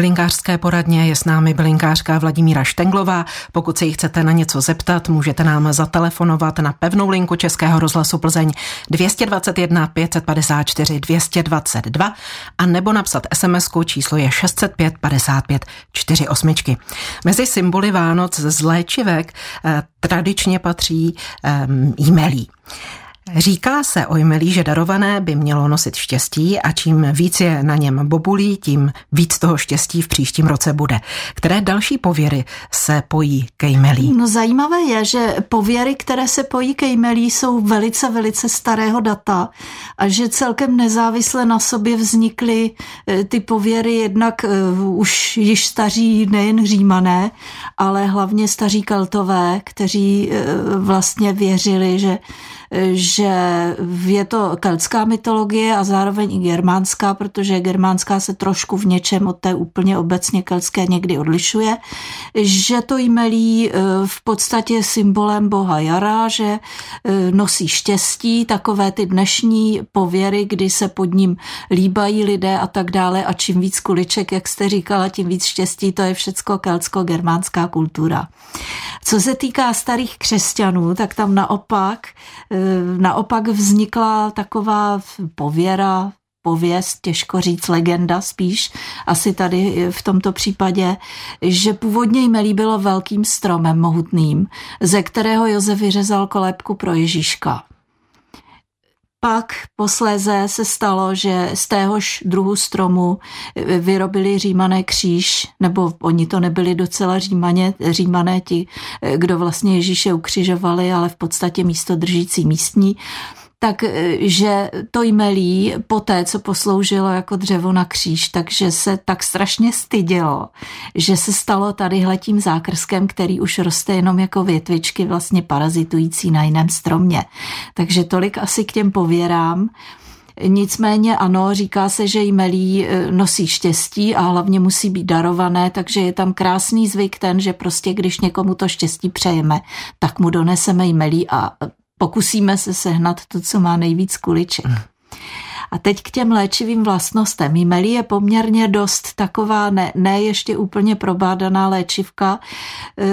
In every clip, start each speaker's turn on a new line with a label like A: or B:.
A: bylinkářské poradně je s námi bylinkářka Vladimíra Štenglová. Pokud se jí chcete na něco zeptat, můžete nám zatelefonovat na pevnou linku Českého rozhlasu Plzeň 221 554 222 a nebo napsat sms číslo je 605 55 48. Mezi symboly Vánoc z léčivek eh, tradičně patří eh, jímelí. Říká se o jmelí, že darované by mělo nosit štěstí a čím víc je na něm bobulí, tím víc toho štěstí v příštím roce bude. Které další pověry se pojí ke jmelí?
B: No zajímavé je, že pověry, které se pojí ke jmelí, jsou velice, velice starého data a že celkem nezávisle na sobě vznikly eh, ty pověry jednak uh, už již staří nejen římané, ale hlavně staří keltové, kteří uh, vlastně věřili, že že je to keltská mytologie a zároveň i germánská, protože germánská se trošku v něčem od té úplně obecně keltské někdy odlišuje, že to jmelí e, v podstatě symbolem boha Jara, že e, nosí štěstí, takové ty dnešní pověry, kdy se pod ním líbají lidé a tak dále a čím víc kuliček, jak jste říkala, tím víc štěstí, to je všecko keltsko-germánská kultura. Co se týká starých křesťanů, tak tam naopak, eh, naopak vznikla taková pověra, pověst, těžko říct, legenda spíš, asi tady v tomto případě, že původně jmelí bylo velkým stromem mohutným, ze kterého Josef vyřezal kolébku pro Ježíška. Pak posléze se stalo, že z téhož druhu stromu vyrobili římané kříž, nebo oni to nebyli docela římaně, římané ti, kdo vlastně Ježíše ukřižovali, ale v podstatě místo držící místní tak eh, že to jmelí po té, co posloužilo jako dřevo na kříž, takže se tak strašně stydělo, že se stalo tady tím zákrskem, který už roste jenom jako větvičky vlastně parazitující na jiném stromě. Takže tolik asi k těm pověrám. Nicméně ano, říká se, že jmelí eh, nosí štěstí a hlavně musí být darované, takže je tam krásný zvyk ten, že prostě když někomu to štěstí přejeme, tak mu doneseme jmelí a pokusíme se sehnat to, co má nejvíc kuliček. Hmm. A teď k těm léčivým vlastnostem. Jmelí je poměrně dost taková ne, ne ještě úplně probádaná léčivka. Eh,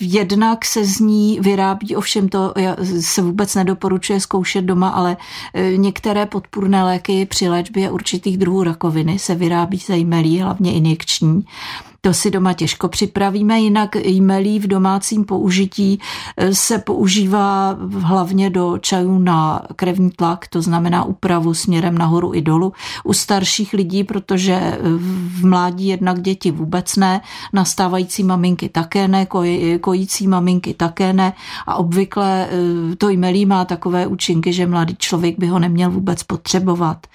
B: jednak se z ní vyrábí, ovšem to se vůbec nedoporučuje zkoušet doma, ale eh, některé podpůrné léky při léčbě určitých druhů rakoviny se vyrábí ze jmelí, hlavně injekční. To si doma těžko připravíme, jinak jmelí v domácím použití eh, se používá hlavně do čajů na krevní tlak, to znamená úpravu směrem nahoru i dolů. U starších lidí, protože v mládí jednak děti vůbec ne, nastávající maminky také ne, koj, kojící maminky také ne a obvykle eh, to jmelí má takové účinky, že mladý člověk by ho neměl vůbec potřebovat.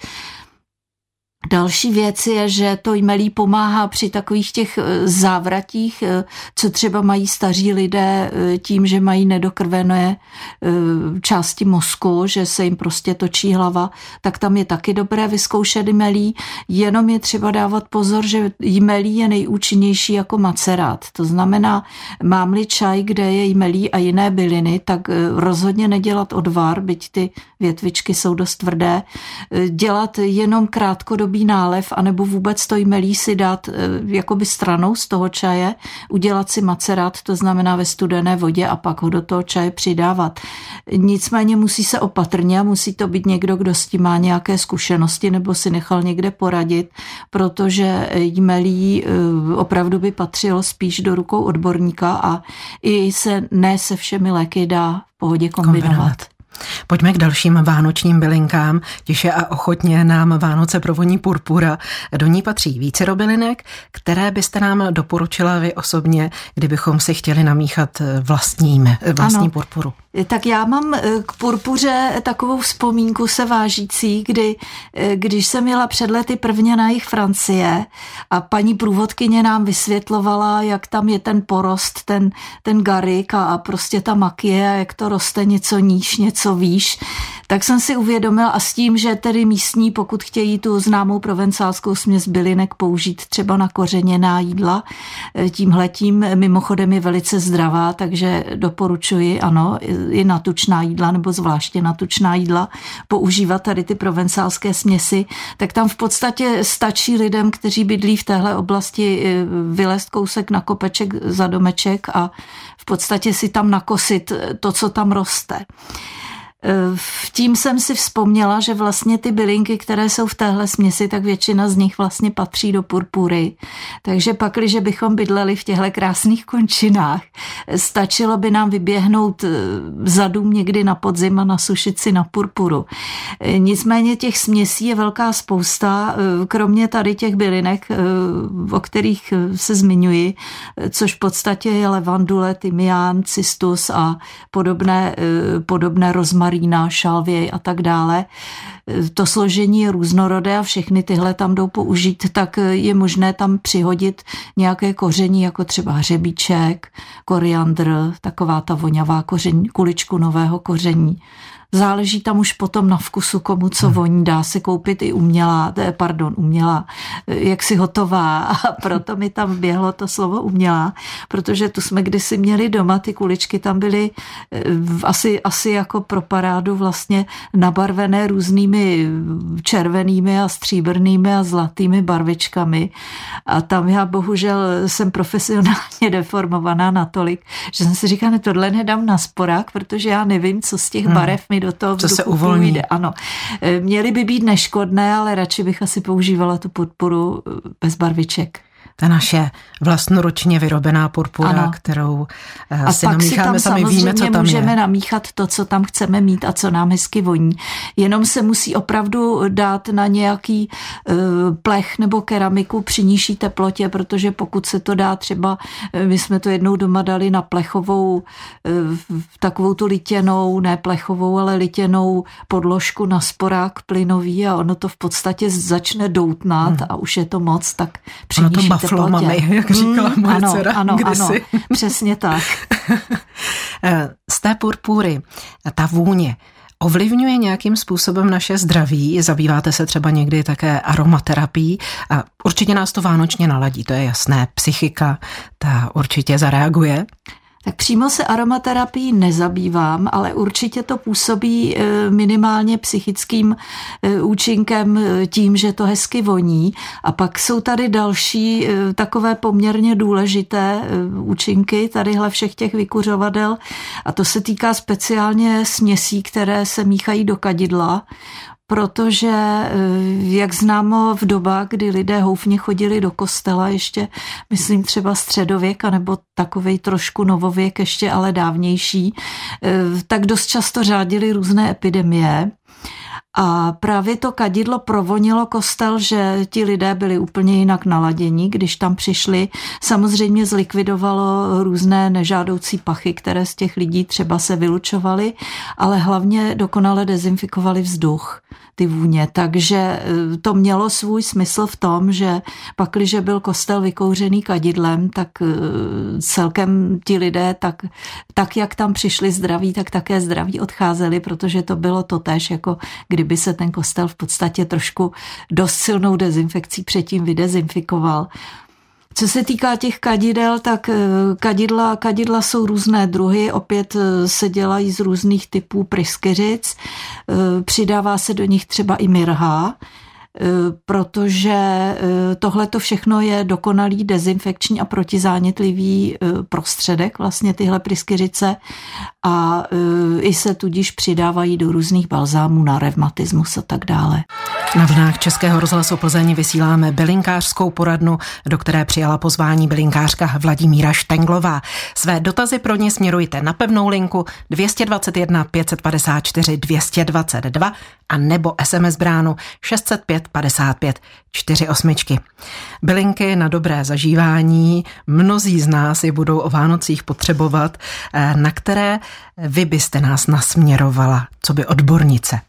B: Další věc je, že to jmelí pomáhá při takových těch eh, závratích, eh, co třeba mají staří lidé eh, tím, že mají nedokrvené části mozku, že se jim prostě točí hlava, tak tam je taky dobré vyzkoušet jmelí. Jenom je třeba dávat pozor, že jmelí je nejúčinnější jako macerát. To znamená, mám-li čaj, kde je jmelí a jiné byliny, tak rozhodně nedělat odvar, byť ty větvičky jsou dost tvrdé. Dělat jenom krátkodobě krátkodobý nálev, anebo vůbec to jmelí si dát eh, jakoby stranou z toho čaje, udělat si macerát, to znamená ve studené vodě a pak ho do toho čaje přidávat. Nicméně musí se opatrně musí to být někdo, kdo s tím má nějaké zkušenosti nebo si nechal někde poradit, protože jmelí eh, opravdu by patřilo spíš do rukou odborníka a i se ne se všemi léky dá v pohodě kombinovat. kombinovat.
A: Pojďme k dalším vánočním bylinkám. Tiše a ochotně nám Vánoce provoní purpura. Do ní patří více robilinek, které byste nám doporučila vy osobně, kdybychom si chtěli namíchat vlastním, vlastní ano. purpuru.
B: Tak já mám eh, k purpuře takovou vzpomínku se vážící, kdy, eh, když jsem jela před lety prvně na jich Francie a paní průvodkyně nám vysvětlovala, jak tam je ten porost, ten, ten garik a, a prostě ta makie, jak to roste něco níž, něco výš, tak jsem si uvědomila a s tím, že tedy místní, pokud chtějí tu známou provencálskou směs bylinek použít třeba na kořeněná jídla, eh, tímhletím mimochodem je velice zdravá, takže doporučuji, ano, i na tučná jídla nebo zvláště na tučná jídla používat tady ty provencálské směsi, tak tam v podstatě stačí lidem, kteří bydlí v téhle oblasti eh, vylézt kousek na kopeček za domeček a v podstatě si tam nakosit to, co tam roste. V tím jsem si vzpomněla, že vlastně ty bylinky, které jsou v téhle směsi, tak většina z nich vlastně patří do purpury. Takže pak, když bychom bydleli v těchto krásných končinách, stačilo by nám vyběhnout za dům někdy na podzim a nasušit si na purpuru. Nicméně těch směsí je velká spousta, kromě tady těch bylinek, o kterých se zmiňuji, což v podstatě je levandule, tymián, cistus a podobné, podobné rozmaríny marína, šalvěj a tak dále. To složení je různorodé a všechny tyhle tam jdou použít, tak je možné tam přihodit nějaké koření, jako třeba hřebíček, koriandr, taková ta voňavá koření, kuličku nového koření Záleží tam už potom na vkusu, komu co hmm. voní. Dá se koupit i umělá, pardon, umělá, jak si hotová. A proto mi tam běhlo to slovo umělá, protože tu jsme kdysi měli doma, ty kuličky tam byly eh, asi, asi jako pro parádu vlastně nabarvené různými červenými a stříbrnými a zlatými barvičkami. A tam já bohužel jsem profesionálně deformovaná natolik, že jsem si říkala, ne, tohle nedám na sporák, protože já nevím, co z těch hmm. barev mi do toho
A: Co se uvolní. Půjde.
B: Ano. E, měly by být neškodné, ale radši bych asi používala tu podporu e, bez barviček
A: ta naše vlastnoročně vyrobená purpura, ano. kterou eh, a si namícháme
B: si tam
A: sami, víme, co tam
B: můžeme
A: je.
B: namíchat to, co tam chceme mít a co nám hezky voní. Jenom se musí opravdu dát na nějaký uh, plech nebo keramiku při nižší teplotě, protože pokud se to dá třeba, eh, my jsme to jednou doma dali na plechovou, uh, takovou tu litěnou, ne plechovou, ale litěnou podložku na sporák plynový a ono to v podstatě začne doutnat hmm. a už je to moc, tak při nižší
A: teplotě. Mami, jak říkala mm, moje
B: ano,
A: dcera
B: ano, kdysi. ano, přesně tak.
A: Z té purpury, ta vůně, ovlivňuje nějakým způsobem naše zdraví? Zabýváte se třeba někdy také aromaterapií a určitě nás to vánočně naladí, to je jasné. Psychika, ta určitě zareaguje.
B: Tak přímo se aromaterapií nezabývám, ale určitě to působí e, minimálně psychickým e, účinkem e, tím, že to hezky voní. A pak jsou tady další takové poměrně důležité účinky tadyhle všech těch vykuřovadel a to se týká speciálně směsí, které se míchají do kadidla protože, eh, jak známo v dobách, kdy lidé houfně chodili do kostela, ještě myslím třeba středověk, nebo takovej trošku novověk, ještě ale dávnější, eh, tak dost často řádili různé epidemie. A právě to kadidlo provonilo kostel, že ti lidé byli úplně jinak naladění, když tam přišli. Samozřejmě zlikvidovalo různé nežádoucí pachy, které z těch lidí třeba se vylučovaly, ale hlavně dokonale dezinfikovali vzduch ty vůně. Takže eh, to mělo svůj smysl v tom, že pakliže byl kostel vykouřený kadidlem, tak eh, celkem ti lidé, tak, tak jak tam přišli zdraví, tak také zdraví odcházeli, protože to bylo to tež, jako kdyby se ten kostel v podstatě trošku dost silnou dezinfekcí předtím vydezinfikoval. Co se týká těch kadidel, tak eh, kadidla, kadidla jsou různé druhy, opět eh, se dělají z různých typů pryskyřic, eh, přidává se do nich třeba i mirha, protože tohle to všechno je dokonalý dezinfekční a protizánětlivý prostředek, vlastně tyhle pryskyřice. A i se tudíž přidávají do různých balzámů na revmatismus a tak dále.
A: Na vlnách Českého rozhlasu Plzeň vysíláme bylinkářskou poradnu, do které přijala pozvání bylinkářka Vladimíra Štenglová. Své dotazy pro ně směrujte na pevnou linku 221 554 222 a nebo SMS bránu 605 55 48. Bylinky na dobré zažívání, mnozí z nás je budou o Vánocích potřebovat, eh, na které vy byste nás nasměrovala, co by odbornice.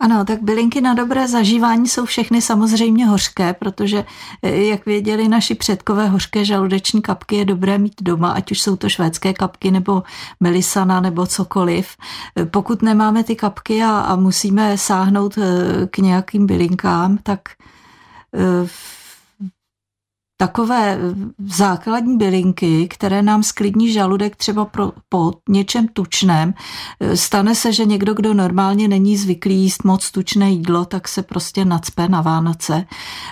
B: Ano, tak bylinky na dobré zažívání jsou všechny samozřejmě hořké, protože, eh, jak věděli naši předkové, hořké žaludeční kapky je dobré mít doma, ať už jsou to švédské kapky nebo melisana nebo cokoliv. Eh, pokud nemáme ty kapky a, a musíme sáhnout eh, k nějakým bylinkám, tak takové základní bylinky, které nám sklidní žaludek třeba pro, po něčem tučném. Stane se, že někdo, kdo normálně není zvyklý jíst moc tučné jídlo, tak se prostě nacpe na Vánoce.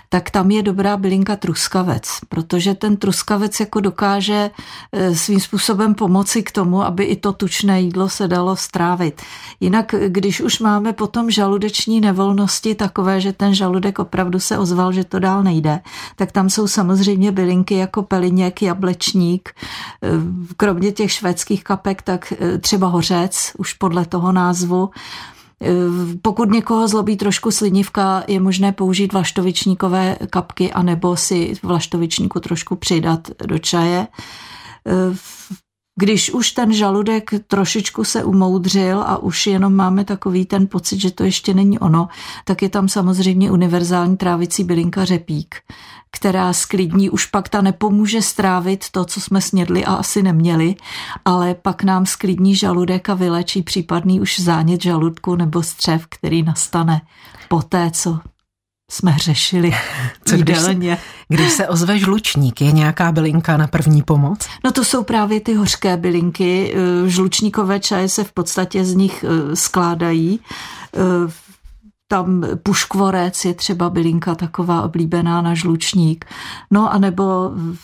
B: Tak tam je dobrá bylinka truskavec, protože ten truskavec jako dokáže eh, svým způsobem pomoci k tomu, aby i to tučné jídlo se dalo strávit. Jinak, když už máme potom žaludeční nevolnosti takové, že ten žaludek opravdu se ozval, že to dál nejde, tak tam jsou samozřejmě bylinky jako peliněk, jablečník, eh, kromě těch švédských kapek, tak eh, třeba hořec, už podle toho názvu. Eh, pokud někoho zlobí trošku slinivka, je možné použít vlaštovičníkové kapky anebo si vlaštovičníku trošku přidat do čaje. Když už ten žaludek trošičku se umoudřil a už jenom máme takový ten pocit, že to ještě není ono, tak je tam samozřejmě univerzální trávicí bylinka řepík, která sklidní, už pak ta nepomůže strávit to, co jsme snědli a asi neměli, ale pak nám sklidní žaludek a vylečí případný už zánět žaludku nebo střev, který nastane poté, co jsme řešili
A: Co když se, když se ozve žlučník, je nějaká bylinka na první pomoc?
B: No to jsou právě ty hořké bylinky. Žlučníkové čaje se v podstatě z nich eh, skládají. Tam puškvorec je třeba bylinka taková oblíbená na žlučník. No a nebo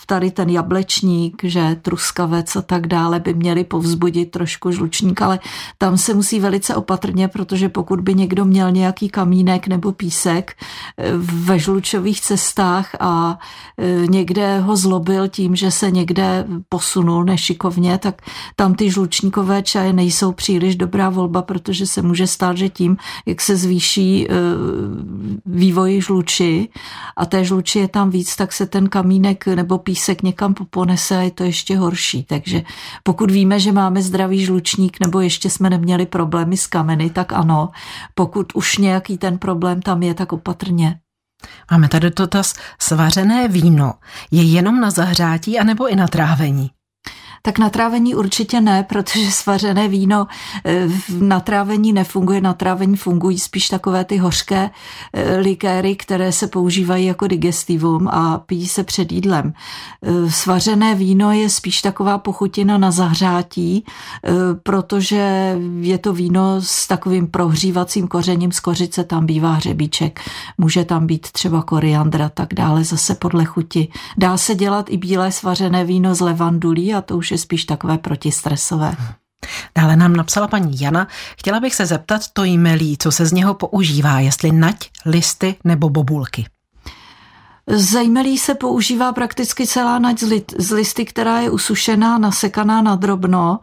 B: tady ten jablečník, že truskavec a tak dále by měli povzbudit trošku žlučník, ale tam se musí velice opatrně, protože pokud by někdo měl nějaký kamínek nebo písek eh, ve žlučových cestách a eh, někde ho zlobil tím, že se někde posunul nešikovně, tak tam ty žlučníkové čaje nejsou příliš dobrá volba, protože se může stát, že tím, jak se zvýší Eh, vývoji žluči a té žluči je tam víc, tak se ten kamínek nebo písek někam poponese a je to ještě horší. Takže pokud víme, že máme zdravý žlučník nebo ještě jsme neměli problémy s kameny, tak ano. Pokud už nějaký ten problém tam je, tak opatrně.
A: Máme tady dotaz, svařené víno je jenom na zahřátí anebo i na trávení?
B: Tak na trávení určitě ne, protože svařené víno eh, na trávení nefunguje. Na trávení fungují spíš takové ty hořké eh, likéry, které se používají jako digestivum a pijí se před jídlem. Eh, svařené víno je spíš taková pochutina na zahřátí, protože je to víno s takovým prohřívacím kořením z kořice, tam bývá hřebíček, může tam být třeba koriandr a tak dále, zase podle chuti. Dá se dělat i bílé svařené víno z levandulí a to už je spíš takové protistresové.
A: Dále nám napsala paní Jana. Chtěla bych se zeptat to jmelí, co se z něho používá, jestli nať, listy nebo bobulky.
B: Zajmelí se používá prakticky celá nať z listy, která je usušená, nasekaná na drobno.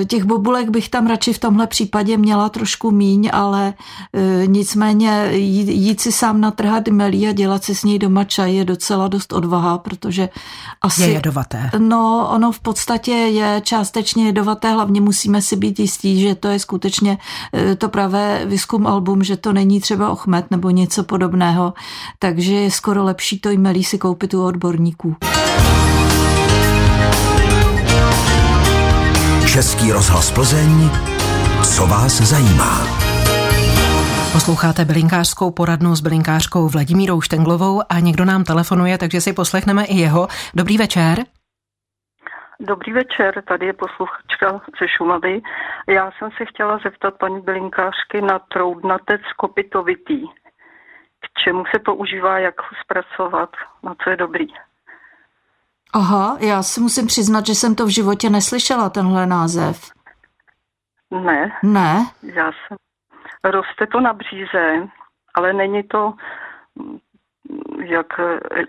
B: E, těch bobulek bych tam radši v tomhle případě měla trošku míň, ale e, nicméně jít si sám natrhat melí a dělat si s ní doma čaj je docela dost odvaha, protože asi...
A: Je jedovaté.
B: No, ono v podstatě je částečně jedovaté, hlavně musíme si být jistí, že to je skutečně e, to pravé výzkum album, že to není třeba ochmet nebo něco podobného, takže je skoro skoro lepší to jmelí si koupit u odborníků.
C: Český rozhlas Plzeň, co vás zajímá?
A: Posloucháte bylinkářskou poradnu s bylinkářkou Vladimírou Štenglovou a někdo nám telefonuje, takže si poslechneme i jeho. Dobrý večer.
D: Dobrý večer, tady je posluchačka ze Šumavy. Já jsem se chtěla zeptat paní bylinkářky na troudnatec kopitovitý k čemu se používá, jak ho zpracovat, na co je dobrý.
B: Aha, já si musím přiznat, že jsem to v životě neslyšela, tenhle název.
D: Ne.
B: Ne?
D: Já jsem. Roste to na bříze, ale není to mm, jak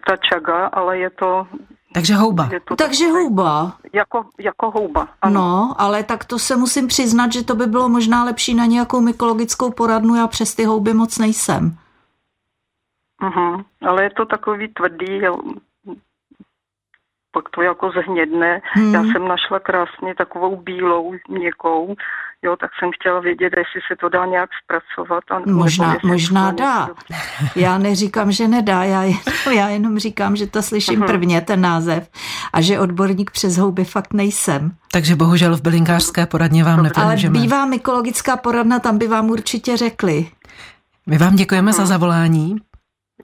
D: ta čaga, ale je to
A: takže houba.
B: Je to Takže takové, houba.
D: Jako, jako houba,
B: ano. No, ale tak to se musím přiznat, že to by bylo možná lepší na nějakou mykologickou poradnu, já přes ty houby moc nejsem.
D: Uh-huh. Ale je to takový tvrdý, pak to jako zhnědne. Hmm. Já jsem našla krásně takovou bílou, měkkou, jo, tak jsem chtěla vědět, jestli se to dá nějak zpracovat. A
B: možná možná dá. Já neříkám, že nedá, já, jen, já jenom říkám, že to slyším uh-huh. prvně, ten název, a že odborník přes houby fakt nejsem.
A: Takže bohužel v bylinkářské poradně vám nepomůžeme.
B: Ale bývá mykologická poradna, tam by vám určitě řekli.
A: My vám děkujeme uh-huh. za zavolání.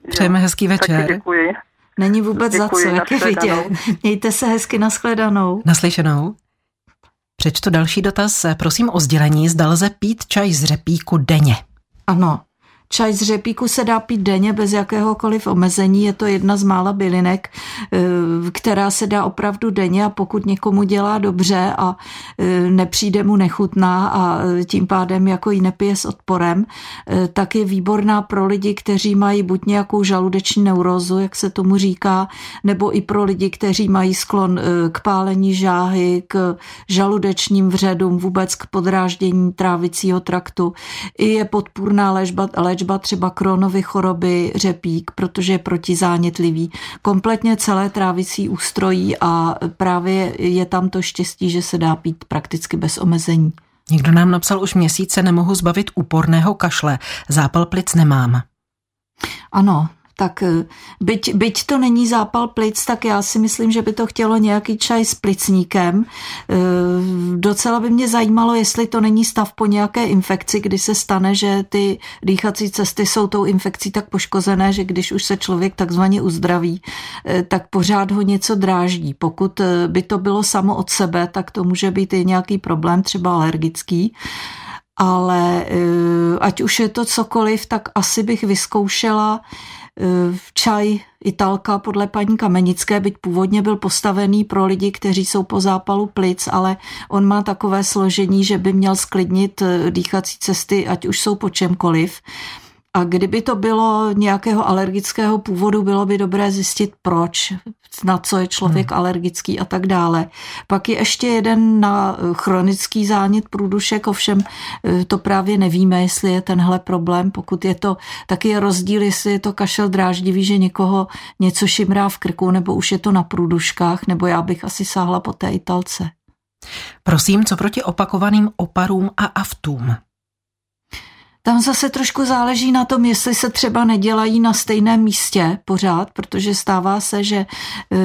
A: Přejeme hezký večer.
D: Taky děkuji.
B: Není vůbec Děkuji, za co, jak je vidět. Mějte se hezky, nashledanou.
A: Naslyšenou. Přečtu další dotaz. Prosím o sdělení, zda lze pít čaj z řepíku denně.
B: Ano, Čaj z řepíku se dá pít denně bez jakéhokoliv omezení. Je to jedna z mála bylinek, eh, která se dá opravdu denně a pokud někomu dělá dobře a eh, nepřijde mu nechutná a eh, tím pádem jako ji nepije s odporem, tak je výborná pro lidi, kteří mají buď nějakou žaludeční neurózu, jak se tomu říká, nebo i pro lidi, kteří mají sklon k pálení žáhy, k žaludečním vředům, vůbec k podráždění trávicího traktu. I je podpůrná léčba, léčba léčba třeba kronovy choroby řepík, protože je protizánětlivý. Kompletně celé trávicí ústrojí a právě je tam to štěstí, že se dá pít prakticky bez omezení.
A: Někdo nám napsal už měsíce, nemohu zbavit úporného kašle, zápal plic nemám.
B: Ano, tak eh, byť, byť to není zápal plic, tak já si myslím, že by to chtělo nějaký čaj s plicníkem. Eh, docela by mě zajímalo, jestli to není stav po nějaké infekci, kdy se stane, že ty dýchací cesty jsou tou infekcí tak poškozené, že když už se člověk takzvaně uzdraví, eh, tak pořád ho něco dráždí. Pokud by to bylo samo od sebe, tak to může být i nějaký problém, třeba alergický ale ať už je to cokoliv, tak asi bych vyzkoušela čaj Italka podle paní Kamenické, byť původně byl postavený pro lidi, kteří jsou po zápalu plic, ale on má takové složení, že by měl sklidnit eh, dýchací cesty, ať už jsou po čemkoliv. A kdyby to bylo nějakého alergického původu, bylo by dobré zjistit, proč, na co je člověk hmm. alergický a tak dále. Pak je ještě jeden na chronický zánět průdušek, ovšem eh, to právě nevíme, jestli je tenhle problém. Pokud je to, taky je rozdíl, jestli je to kašel dráždivý, že někoho něco šimrá v krku, nebo už je to na průduškách, nebo já bych asi sáhla po té italce.
A: Prosím, co proti opakovaným oparům a aftům?
B: Tam zase trošku záleží na tom, jestli se třeba nedělají na stejném místě pořád, protože stává se, že eh,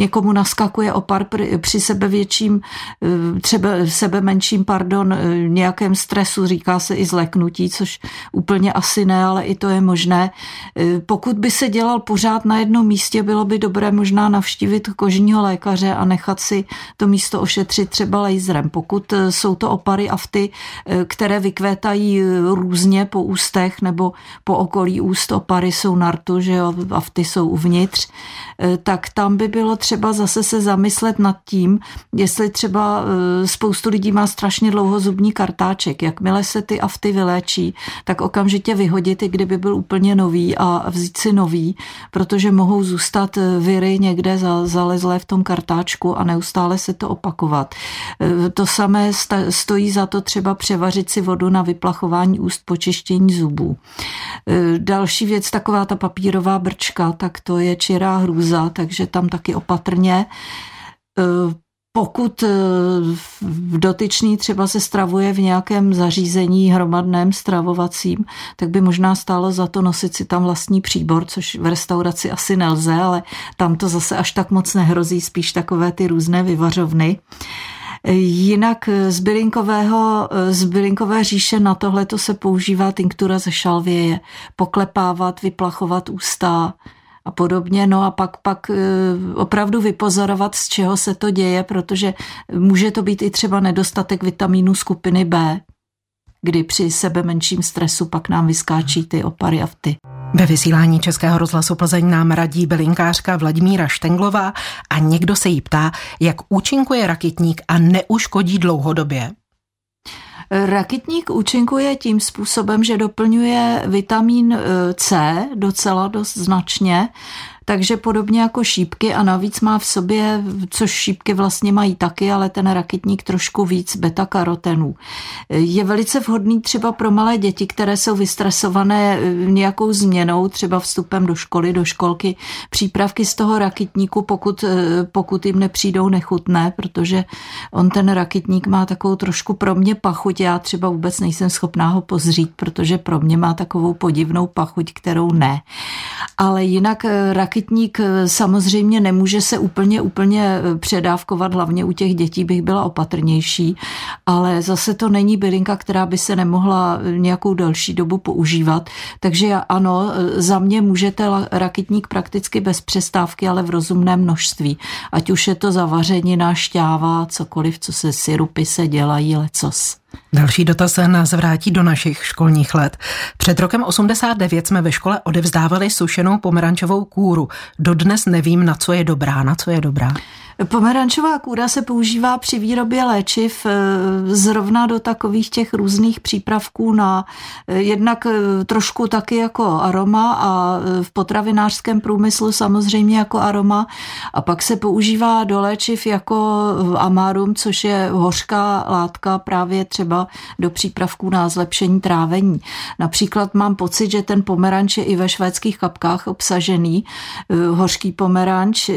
B: někomu naskakuje opar při sebe větším, eh, třeba sebe menším, pardon, eh, nějakém stresu, říká se i zleknutí, což úplně asi ne, ale i to je možné. Pokud by se dělal pořád na jednom místě, bylo by dobré možná navštívit kožního lékaře a nechat si to místo ošetřit třeba laserem. Pokud jsou to opary afty, které vykvétají různě po ústech nebo po okolí úst opary jsou nartu, že jo, afty jsou uvnitř, e, tak tam by bylo třeba zase se zamyslet nad tím, jestli třeba e, spoustu lidí má strašně dlouho zubní kartáček. Jakmile se ty afty vyléčí, tak okamžitě vyhodit, i kdyby byl úplně nový a vzít si nový, protože mohou zůstat e, viry někde zalezlé v tom kartáčku a neustále se to opakovat. To samé stojí za to třeba převařit si vodu na vyplachování úst počištění zubů. E, další věc, taková ta papírová brčka, tak to je čirá hrůza, takže tam taky opatrně. E, pokud e, dotyčný třeba se stravuje v nějakém zařízení hromadném stravovacím, tak by možná stálo za to nosit si tam vlastní příbor, což v restauraci asi nelze, ale tam to zase až tak moc nehrozí, spíš takové ty různé vyvařovny. Jinak z bylinkového, z bylinkové říše na tohle to se používá tinktura ze šalvěje. Poklepávat, vyplachovat ústa a podobně. No a pak, pak eh, opravdu vypozorovat, z čeho se to děje, protože může to být i třeba nedostatek vitamínu skupiny B, kdy při sebe menším stresu pak nám vyskáčí ty opary a vty.
A: Ve vysílání Českého rozhlasu Plzeň nám radí bylinkářka Vladimíra Štenglová a někdo se jí ptá, jak účinkuje rakitník a neuškodí dlouhodobě.
B: Rakitník účinkuje tím způsobem, že doplňuje vitamin C docela dost značně takže podobně jako šípky a navíc má v sobě, což šípky vlastně mají taky, ale ten rakitník trošku víc beta-karotenů. Je velice vhodný třeba pro malé děti, které jsou vystresované eh, nějakou změnou, třeba vstupem do školy, do školky, přípravky z toho rakitníku, pokud, eh, pokud jim nepřijdou nechutné, protože on ten rakitník má takovou trošku pro mě pachuť, já třeba vůbec nejsem schopná ho pozřít, protože pro mě má takovou podivnou pachuť, kterou ne. Ale jinak eh, rakitník eh, samozřejmě nemůže se úplně, úplně eh, předávkovat, hlavně u těch dětí bych byla opatrnější, ale zase to není bylinka, která by se nemohla nějakou další dobu používat. Takže ano, za mě můžete rakitník prakticky bez přestávky, ale v rozumném množství. Ať už je to zavařenina, šťáva, cokoliv, co se syrupy se dělají, lecos.
A: Další dotaz se nás vrátí do našich školních let. Před rokem 89 jsme ve škole odevzdávali sušenou pomerančovou kůru. Dodnes nevím, na co je dobrá, na co je dobrá.
B: Pomerančová kůra se používá při výrobě léčiv eh, zrovna do takových těch různých přípravků na eh, jednak eh, trošku taky jako aroma a v potravinářském průmyslu samozřejmě jako aroma a pak se používá do léčiv jako amarum, což je hořká látka právě třeba do přípravků na zlepšení trávení. Například mám pocit, že ten pomeranč je i ve švédských kapkách obsažený, hořký pomeranč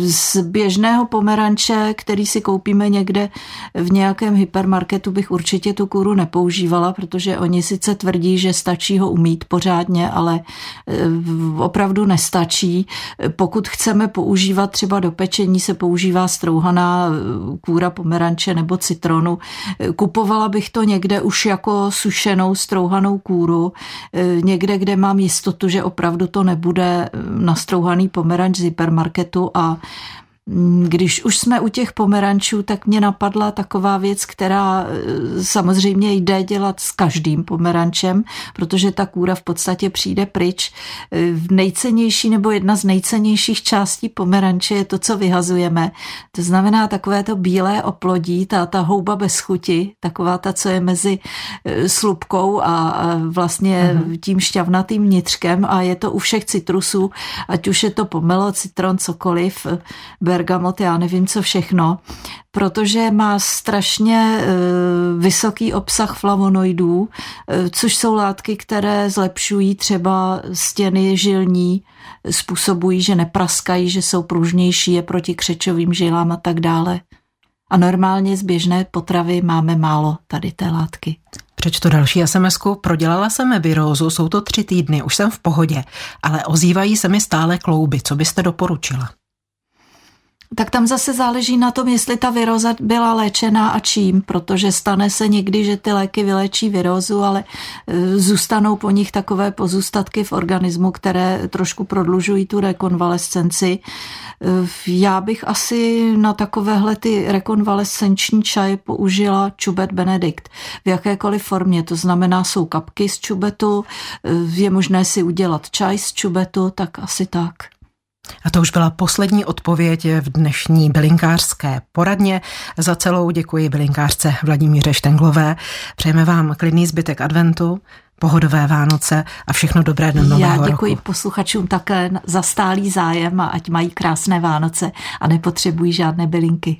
B: z běžné černého pomeranče, který si koupíme někde v nějakém hypermarketu, bych určitě tu kůru nepoužívala, protože oni sice tvrdí, že stačí ho umít pořádně, ale eh, opravdu nestačí. Pokud chceme používat třeba do pečení, se používá strouhaná eh, kůra pomeranče nebo citronu. Kupovala bych to někde už jako sušenou strouhanou kůru, eh, někde, kde mám jistotu, že opravdu to nebude nastrouhaný pomeranč z hypermarketu a když už jsme u těch pomerančů, tak mě napadla taková věc, která e, samozřejmě jde dělat s každým pomerančem, protože ta kůra v podstatě přijde pryč. E, nejcennější nebo jedna z nejcennějších částí pomeranče je to, co vyhazujeme. To znamená takové to bílé oplodí, ta, ta houba bez chuti, taková ta, co je mezi e, slupkou a vlastně uh-huh. tím šťavnatým vnitřkem a je to u všech citrusů, ať už je to pomelo, citron, cokoliv, bergamot, já nevím co všechno, protože má strašně e, vysoký obsah flavonoidů, e, což jsou látky, které zlepšují třeba stěny žilní, způsobují, že nepraskají, že jsou pružnější, je proti křečovým žilám a tak dále. A normálně z běžné potravy máme málo tady té látky.
A: Přečtu další sms -ku. Prodělala jsem virózu, jsou to tři týdny, už jsem v pohodě, ale ozývají se mi stále klouby. Co byste doporučila?
B: Tak tam zase záleží na tom, jestli ta viroza byla léčená a čím, protože stane se někdy, že ty léky vylečí virózu, ale e, zůstanou po nich takové pozůstatky v organismu, které trošku prodlužují tu rekonvalescenci. E, já bych asi na takovéhle ty rekonvalescenční čaje použila čubet Benedikt v jakékoliv formě, to znamená jsou kapky z čubetu, e, je možné si udělat čaj z čubetu, tak asi tak.
A: A to už byla poslední odpověď v dnešní bylinkářské poradně. Za celou děkuji bylinkářce Vladimíře Štenglové. Přejeme vám klidný zbytek adventu, pohodové Vánoce a všechno dobré do nového
B: roku. Já děkuji
A: roku.
B: posluchačům také za stálý zájem a ať mají krásné Vánoce a nepotřebují žádné bylinky.